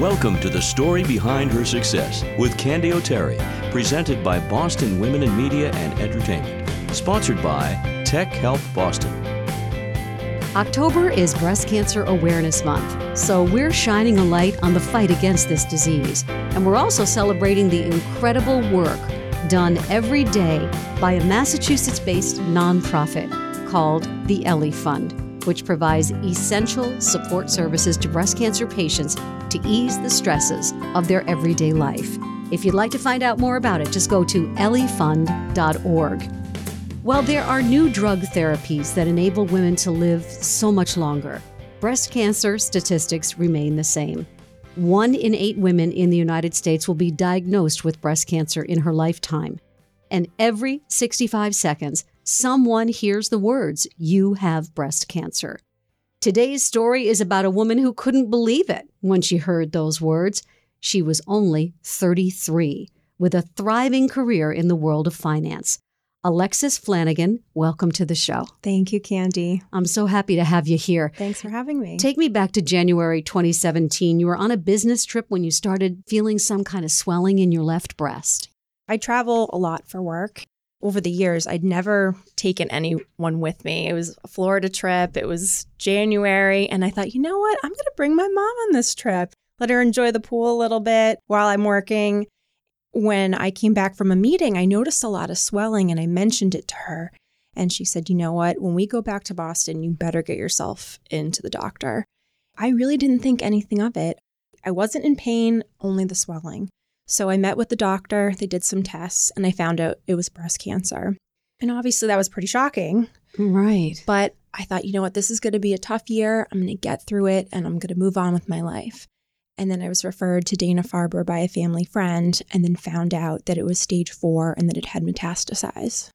Welcome to the story behind her success with Candy O'Terry, presented by Boston Women in Media and Entertainment, sponsored by Tech Help Boston. October is Breast Cancer Awareness Month, so we're shining a light on the fight against this disease. And we're also celebrating the incredible work done every day by a Massachusetts based nonprofit called the Ellie Fund which provides essential support services to breast cancer patients to ease the stresses of their everyday life. If you'd like to find out more about it, just go to elliefund.org. While there are new drug therapies that enable women to live so much longer. Breast cancer statistics remain the same. One in eight women in the United States will be diagnosed with breast cancer in her lifetime. And every 65 seconds, someone hears the words, You have breast cancer. Today's story is about a woman who couldn't believe it when she heard those words. She was only 33, with a thriving career in the world of finance. Alexis Flanagan, welcome to the show. Thank you, Candy. I'm so happy to have you here. Thanks for having me. Take me back to January 2017. You were on a business trip when you started feeling some kind of swelling in your left breast. I travel a lot for work, over the years, I'd never taken anyone with me. It was a Florida trip, it was January, and I thought, you know what? I'm going to bring my mom on this trip, let her enjoy the pool a little bit while I'm working. When I came back from a meeting, I noticed a lot of swelling and I mentioned it to her. And she said, you know what? When we go back to Boston, you better get yourself into the doctor. I really didn't think anything of it. I wasn't in pain, only the swelling. So I met with the doctor, they did some tests, and I found out it was breast cancer. And obviously, that was pretty shocking. Right. But I thought, you know what, this is going to be a tough year. I'm going to get through it and I'm going to move on with my life. And then I was referred to Dana Farber by a family friend and then found out that it was stage four and that it had metastasized.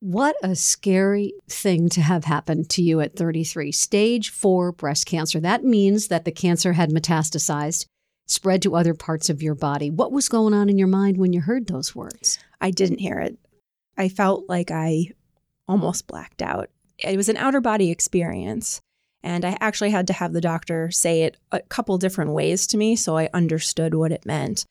What a scary thing to have happened to you at 33. Stage four breast cancer. That means that the cancer had metastasized spread to other parts of your body. What was going on in your mind when you heard those words? I didn't hear it. I felt like I almost blacked out. It was an outer body experience. And I actually had to have the doctor say it a couple different ways to me so I understood what it meant.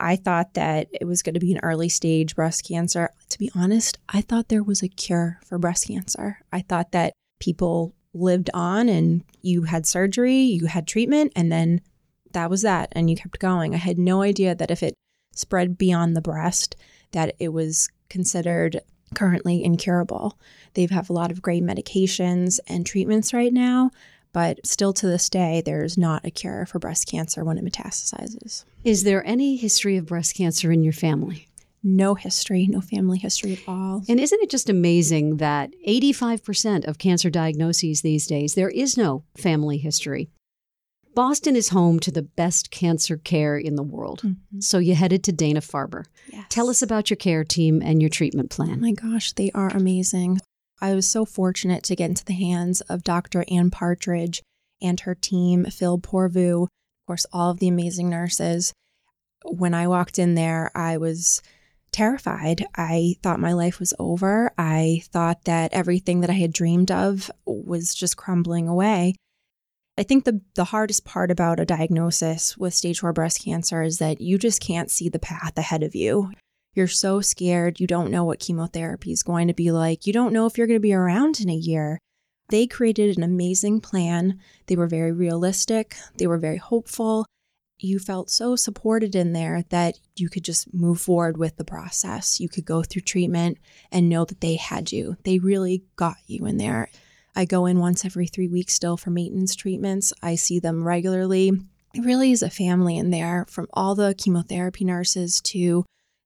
I thought that it was going to be an early stage breast cancer. To be honest, I thought there was a cure for breast cancer. I thought that people lived on and you had surgery, you had treatment, and then that was that and you kept going. I had no idea that if it spread beyond the breast that it was considered currently incurable. They have a lot of great medications and treatments right now, but still to this day there's not a cure for breast cancer when it metastasizes. Is there any history of breast cancer in your family? No history, no family history at all. And isn't it just amazing that 85% of cancer diagnoses these days, there is no family history? Boston is home to the best cancer care in the world. Mm-hmm. So you headed to Dana Farber. Yes. Tell us about your care team and your treatment plan. Oh my gosh, they are amazing. I was so fortunate to get into the hands of Dr. Ann Partridge and her team, Phil Poorvu, of course, all of the amazing nurses. When I walked in there, I was terrified. I thought my life was over. I thought that everything that I had dreamed of was just crumbling away. I think the, the hardest part about a diagnosis with stage four breast cancer is that you just can't see the path ahead of you. You're so scared. You don't know what chemotherapy is going to be like. You don't know if you're going to be around in a year. They created an amazing plan. They were very realistic, they were very hopeful. You felt so supported in there that you could just move forward with the process. You could go through treatment and know that they had you. They really got you in there. I go in once every three weeks still for maintenance treatments. I see them regularly. It really is a family in there from all the chemotherapy nurses to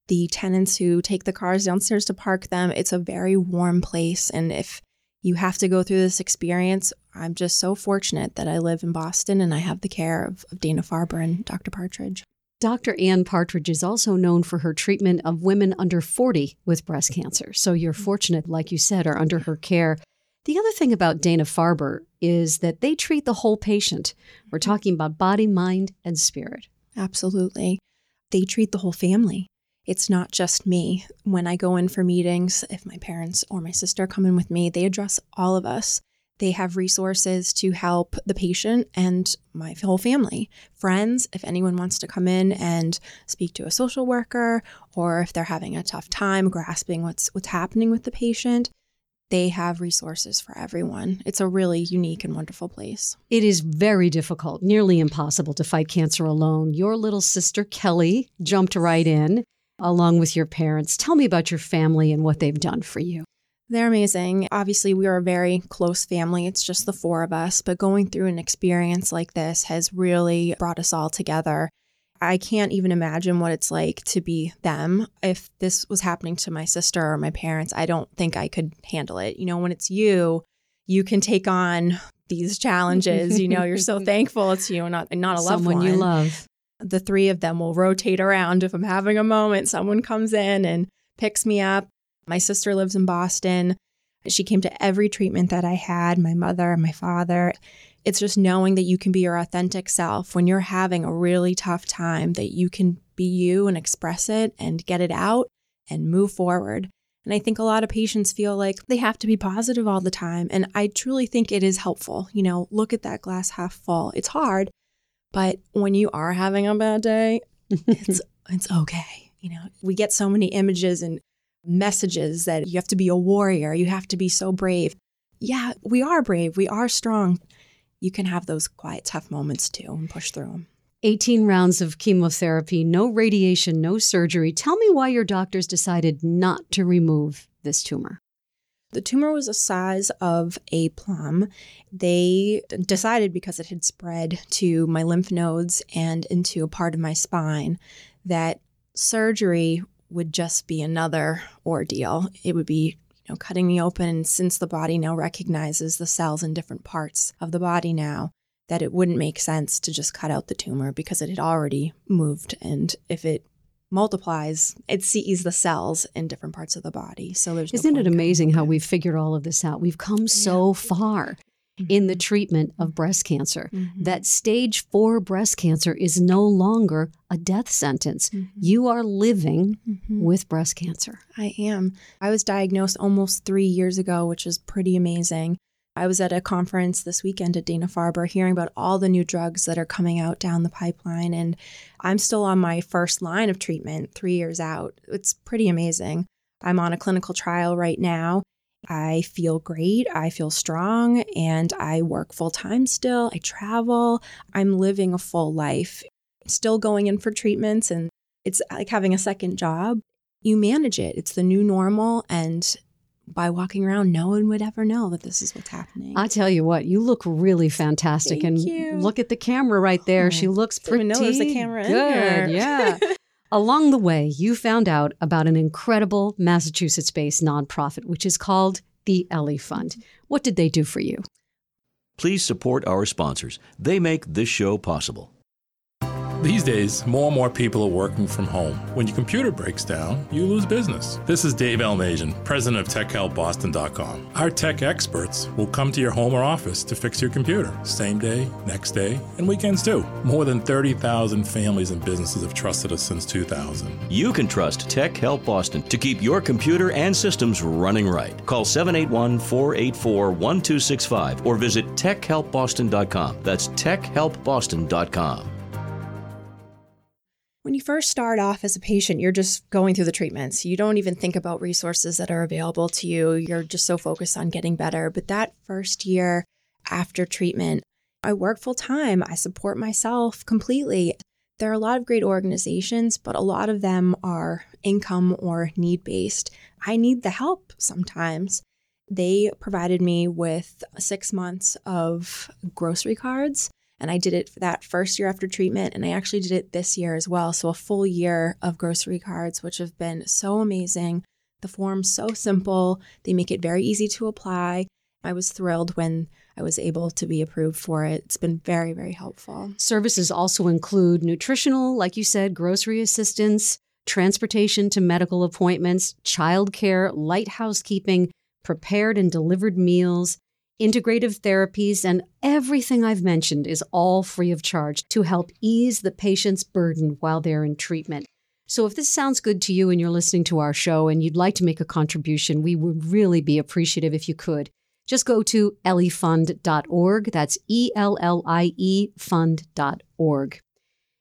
the tenants who take the cars downstairs to park them. It's a very warm place. And if you have to go through this experience, I'm just so fortunate that I live in Boston and I have the care of, of Dana Farber and Dr. Partridge. Dr. Ann Partridge is also known for her treatment of women under 40 with breast cancer. So you're fortunate, like you said, are under her care. The other thing about Dana Farber is that they treat the whole patient. We're mm-hmm. talking about body, mind, and spirit. Absolutely. They treat the whole family. It's not just me. When I go in for meetings, if my parents or my sister come in with me, they address all of us. They have resources to help the patient and my whole family, friends, if anyone wants to come in and speak to a social worker or if they're having a tough time grasping what's what's happening with the patient, they have resources for everyone. It's a really unique and wonderful place. It is very difficult, nearly impossible to fight cancer alone. Your little sister, Kelly, jumped right in along with your parents. Tell me about your family and what they've done for you. They're amazing. Obviously, we are a very close family. It's just the four of us, but going through an experience like this has really brought us all together. I can't even imagine what it's like to be them. If this was happening to my sister or my parents, I don't think I could handle it. You know, when it's you, you can take on these challenges. you know, you're so thankful it's you and not, not a loved Someone one. you love. The three of them will rotate around. If I'm having a moment, someone comes in and picks me up. My sister lives in Boston. She came to every treatment that I had, my mother, and my father. It's just knowing that you can be your authentic self when you're having a really tough time, that you can be you and express it and get it out and move forward. And I think a lot of patients feel like they have to be positive all the time. And I truly think it is helpful. You know, look at that glass half full. It's hard, but when you are having a bad day, it's it's okay. You know, we get so many images and messages that you have to be a warrior, you have to be so brave. Yeah, we are brave, we are strong. You can have those quiet, tough moments too and push through them. 18 rounds of chemotherapy, no radiation, no surgery. Tell me why your doctors decided not to remove this tumor. The tumor was the size of a plum. They decided because it had spread to my lymph nodes and into a part of my spine that surgery would just be another ordeal. It would be know, cutting me open, since the body now recognizes the cells in different parts of the body now, that it wouldn't make sense to just cut out the tumor because it had already moved. And if it multiplies, it sees the cells in different parts of the body. So there's Isn't point it amazing how we've figured all of this out? We've come so far in the treatment of breast cancer. Mhm. That stage four breast cancer is no longer a death sentence. Mhm. You are living Mhm. with breast cancer. I am. I was diagnosed almost three years ago, which is pretty amazing. I was at a conference this weekend at Dana Farber hearing about all the new drugs that are coming out down the pipeline. And I'm still on my first line of treatment three years out. It's pretty amazing. I'm on a clinical trial right now. I feel great. I feel strong and I work full time still. I travel. I'm living a full life, still going in for treatments. And it's uh, like having a second job you manage it. It's the new normal. And by walking around, no one would ever know that this is what's happening. I tell you what, you look really fantastic. Thank and you. look at the camera right there. Oh, she looks pretty know there was a camera in good. Yeah. Along the way, you found out about an incredible Massachusetts based nonprofit, which is called the Ellie Fund. What did they do for you? Please support our sponsors. They make this show possible. These days, more and more people are working from home. When your computer breaks down, you lose business. This is Dave Elmasian, president of TechHelpBoston.com. Our tech experts will come to your home or office to fix your computer, same day, next day, and weekends too. More than 30,000 families and businesses have trusted us since 2000. You can trust Tech Help Boston to keep your computer and systems running right. Call 781 484 1265 or visit techhelpboston.com. That's techhelpboston.com. when you first start off as a patient, you're just going through the treatments. You don't even think about resources that are available to you. You're just so focused on getting better. But that first year after treatment, I work full time. I support myself completely. There are a lot of great organizations, but a lot of them are income or need based. I need the help sometimes. They provided me with six months of grocery cards and I did it for that first year after treatment. And I actually did it this year as well. So a full year of grocery cards, which have been so amazing. The form's so simple, they make it very easy to apply. I was thrilled when I was able to be approved for it. It's been very, very helpful. Services also include nutritional, like you said, grocery assistance, transportation to medical appointments, childcare, light housekeeping, prepared and delivered meals, integrative therapies, and everything I've mentioned is all free of charge to help ease the patient's burden while they're in treatment. So if this sounds good to you and you're listening to our show and you'd like to make a contribution, we would really be appreciative if you could. Just go to elliefund.org. That's E L L I E fund.org.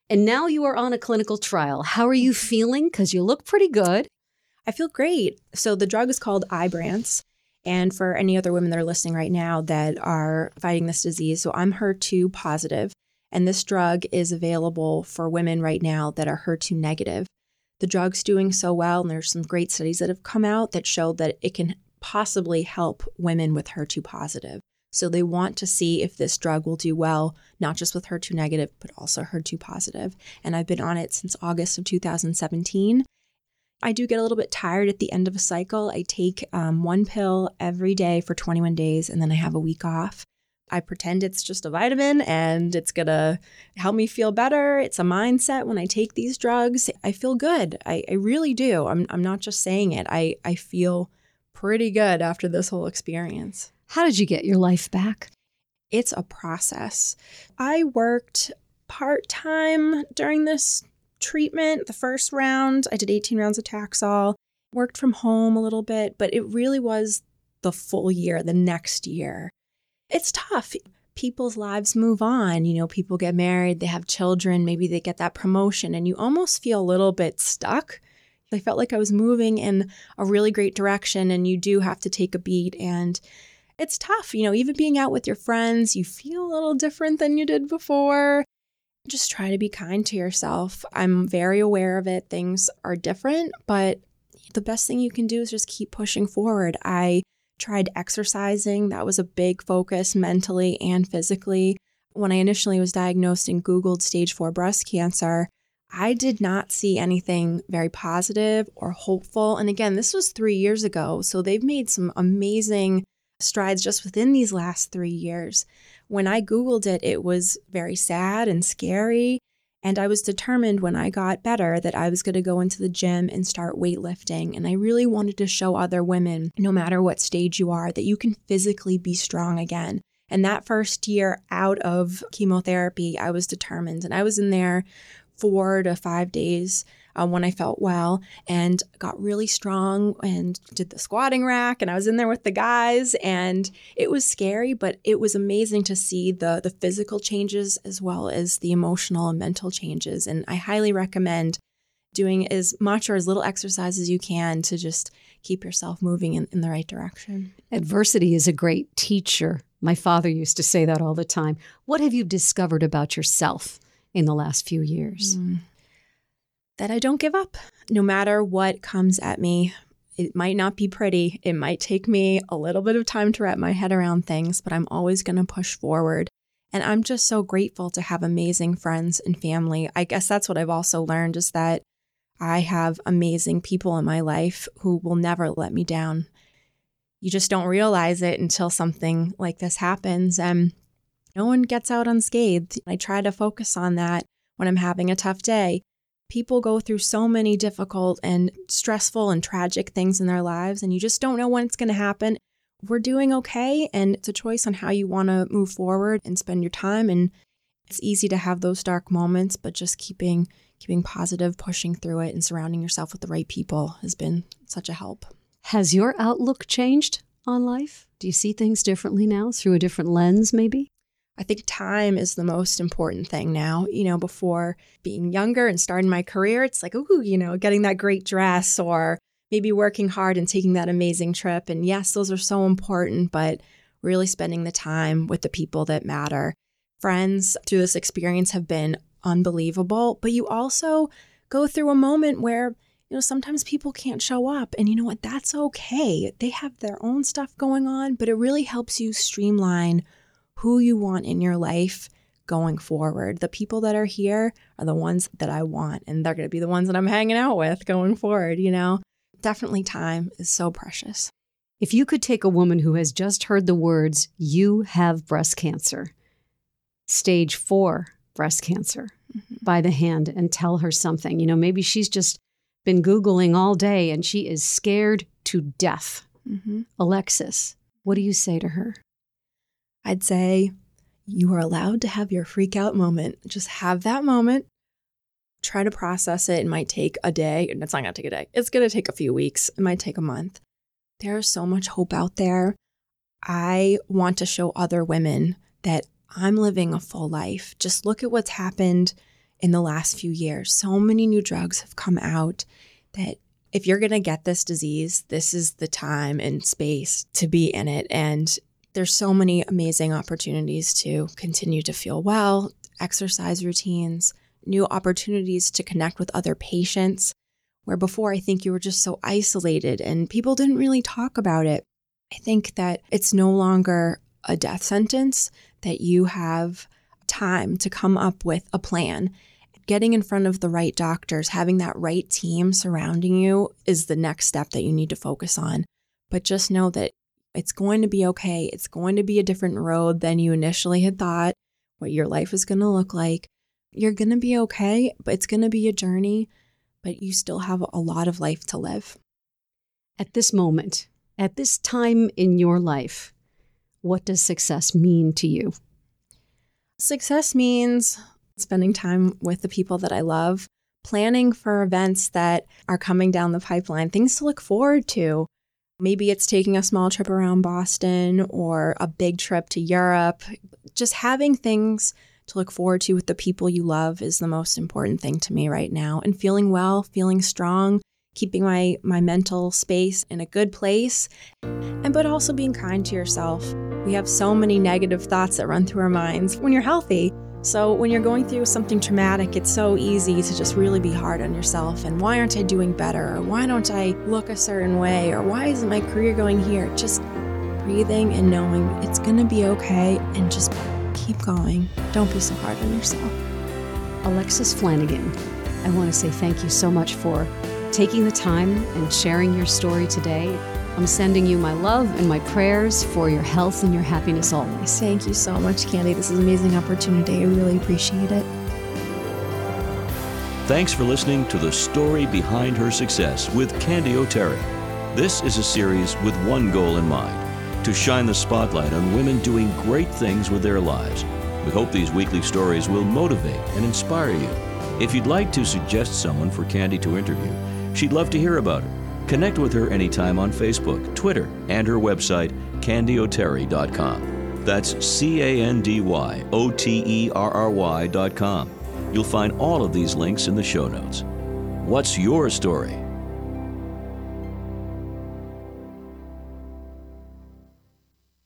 And now you are on a clinical trial. How are you feeling? Because you look pretty good. I feel great. So the drug is called Ibrance. And for any other women that are listening right now that are fighting this disease, so I'm HER2 positive, and this drug is available for women right now that are HER2 negative. The drug's doing so well, and there's some great studies that have come out that show that it can possibly help women with HER2 positive. So they want to see if this drug will do well, not just with HER2 negative, but also HER2 positive. And I've been on it since August of 2017. I do get a little bit tired at the end of a cycle. I take um, one pill every day for 21 days and then I have a week off. I pretend it's just a vitamin and it's going to help me feel better. It's a mindset when I take these drugs. I feel good. I, I really do. I'm, I'm not just saying it. I, I feel pretty good after this whole experience. How did you get your life back? It's a process. I worked part time during this treatment, the first round, I did 18 rounds of Taxol, worked from home a little bit, but it really was the full year, the next year. It's tough. People's lives move on. You know, people get married, they have children, maybe they get that promotion, and you almost feel a little bit stuck. I felt like I was moving in a really great direction, and you do have to take a beat. And it's tough. You know, even being out with your friends, you feel a little different than you did before just try to be kind to yourself. I'm very aware of it. Things are different, but the best thing you can do is just keep pushing forward. I tried exercising, that was a big focus mentally and physically. When I initially was diagnosed and Googled stage four breast cancer, I did not see anything very positive or hopeful. And again, this was three years ago. So they've made some amazing strides just within these last three years. When I Googled it, it was very sad and scary. And I was determined when I got better that I was going to go into the gym and start weightlifting. And I really wanted to show other women, no matter what stage you are, that you can physically be strong again. And that first year out of chemotherapy, I was determined. And I was in there four to five days uh, when I felt well and got really strong and did the squatting rack. And I was in there with the guys, and it was scary, but it was amazing to see the the physical changes as well as the emotional and mental changes. And I highly recommend doing as much or as little exercise as you can to just keep yourself moving in, in the right direction. Adversity is a great teacher. My father used to say that all the time. What have you discovered about yourself in the last few years? Mm that I don't give up. No matter what comes at me, it might not be pretty. It might take me a little bit of time to wrap my head around things, but I'm always going to push forward. And I'm just so grateful to have amazing friends and family. I guess that's what I've also learned is that I have amazing people in my life who will never let me down. You just don't realize it until something like this happens. And no one gets out unscathed. I try to focus on that when I'm having a tough day people go through so many difficult and stressful and tragic things in their lives, and you just don't know when it's going to happen. We're doing okay, and it's a choice on how you want to move forward and spend your time. And it's easy to have those dark moments, but just keeping keeping positive, pushing through it, and surrounding yourself with the right people has been such a help. Has your outlook changed on life? Do you see things differently now through a different lens, maybe? I think time is the most important thing now. You know, before being younger and starting my career, it's like, ooh, you know, getting that great dress or maybe working hard and taking that amazing trip. And yes, those are so important, but really spending the time with the people that matter. Friends through this experience have been unbelievable, but you also go through a moment where you know, sometimes people can't show up. And you know what? That's okay. They have their own stuff going on, but it really helps you streamline who you want in your life going forward. The people that are here are the ones that I want, and they're going to be the ones that I'm hanging out with going forward, you know? Definitely time is so precious. If you could take a woman who has just heard the words, you have breast cancer, stage four breast cancer, mm-hmm. by the hand and tell her something, you know, maybe she's just been Googling all day and she is scared to death. Mm-hmm. Alexis, what do you say to her? I'd say you are allowed to have your freak out moment. Just have that moment. Try to process it. It might take a day. It's not going to take a day. It's going to take a few weeks. It might take a month. There's so much hope out there. I want to show other women that I'm living a full life. Just look at what's happened in the last few years. So many new drugs have come out that if you're going to get this disease, this is the time and space to be in it. And there's so many amazing opportunities to continue to feel well, exercise routines, new opportunities to connect with other patients. Where before I think you were just so isolated and people didn't really talk about it. I think that it's no longer a death sentence, that you have time to come up with a plan. Getting in front of the right doctors, having that right team surrounding you is the next step that you need to focus on. But just know that it's going to be okay. It's going to be a different road than you initially had thought, what your life is going to look like. You're going to be okay, but it's going to be a journey, but you still have a lot of life to live. At this moment, at this time in your life, what does success mean to you? Success means spending time with the people that I love, planning for events that are coming down the pipeline, things to look forward to. Maybe it's taking a small trip around Boston or a big trip to Europe. Just having things to look forward to with the people you love is the most important thing to me right now. And feeling well, feeling strong, keeping my my mental space in a good place and but also being kind to yourself. We have so many negative thoughts that run through our minds when you're healthy. So when you're going through something traumatic, it's so easy to just really be hard on yourself and why aren't I doing better or why don't I look a certain way or why isn't my career going here? Just breathing and knowing it's going to be okay and just keep going. Don't be so hard on yourself. Alexis Flanagan, I want to say thank you so much for taking the time and sharing your story today. I'm sending you my love and my prayers for your health and your happiness always. Thank you so much, Candy. This is an amazing opportunity. I really appreciate it. Thanks for listening to the story behind her success with Candy O'Terry. This is a series with one goal in mind to shine the spotlight on women doing great things with their lives. We hope these weekly stories will motivate and inspire you. If you'd like to suggest someone for Candy to interview, She'd love to hear about it. Connect with her anytime on Facebook, Twitter, and her website, candyoterry.com. That's C A N D Y O T E R R Y.com. You'll find all of these links in the show notes. What's your story?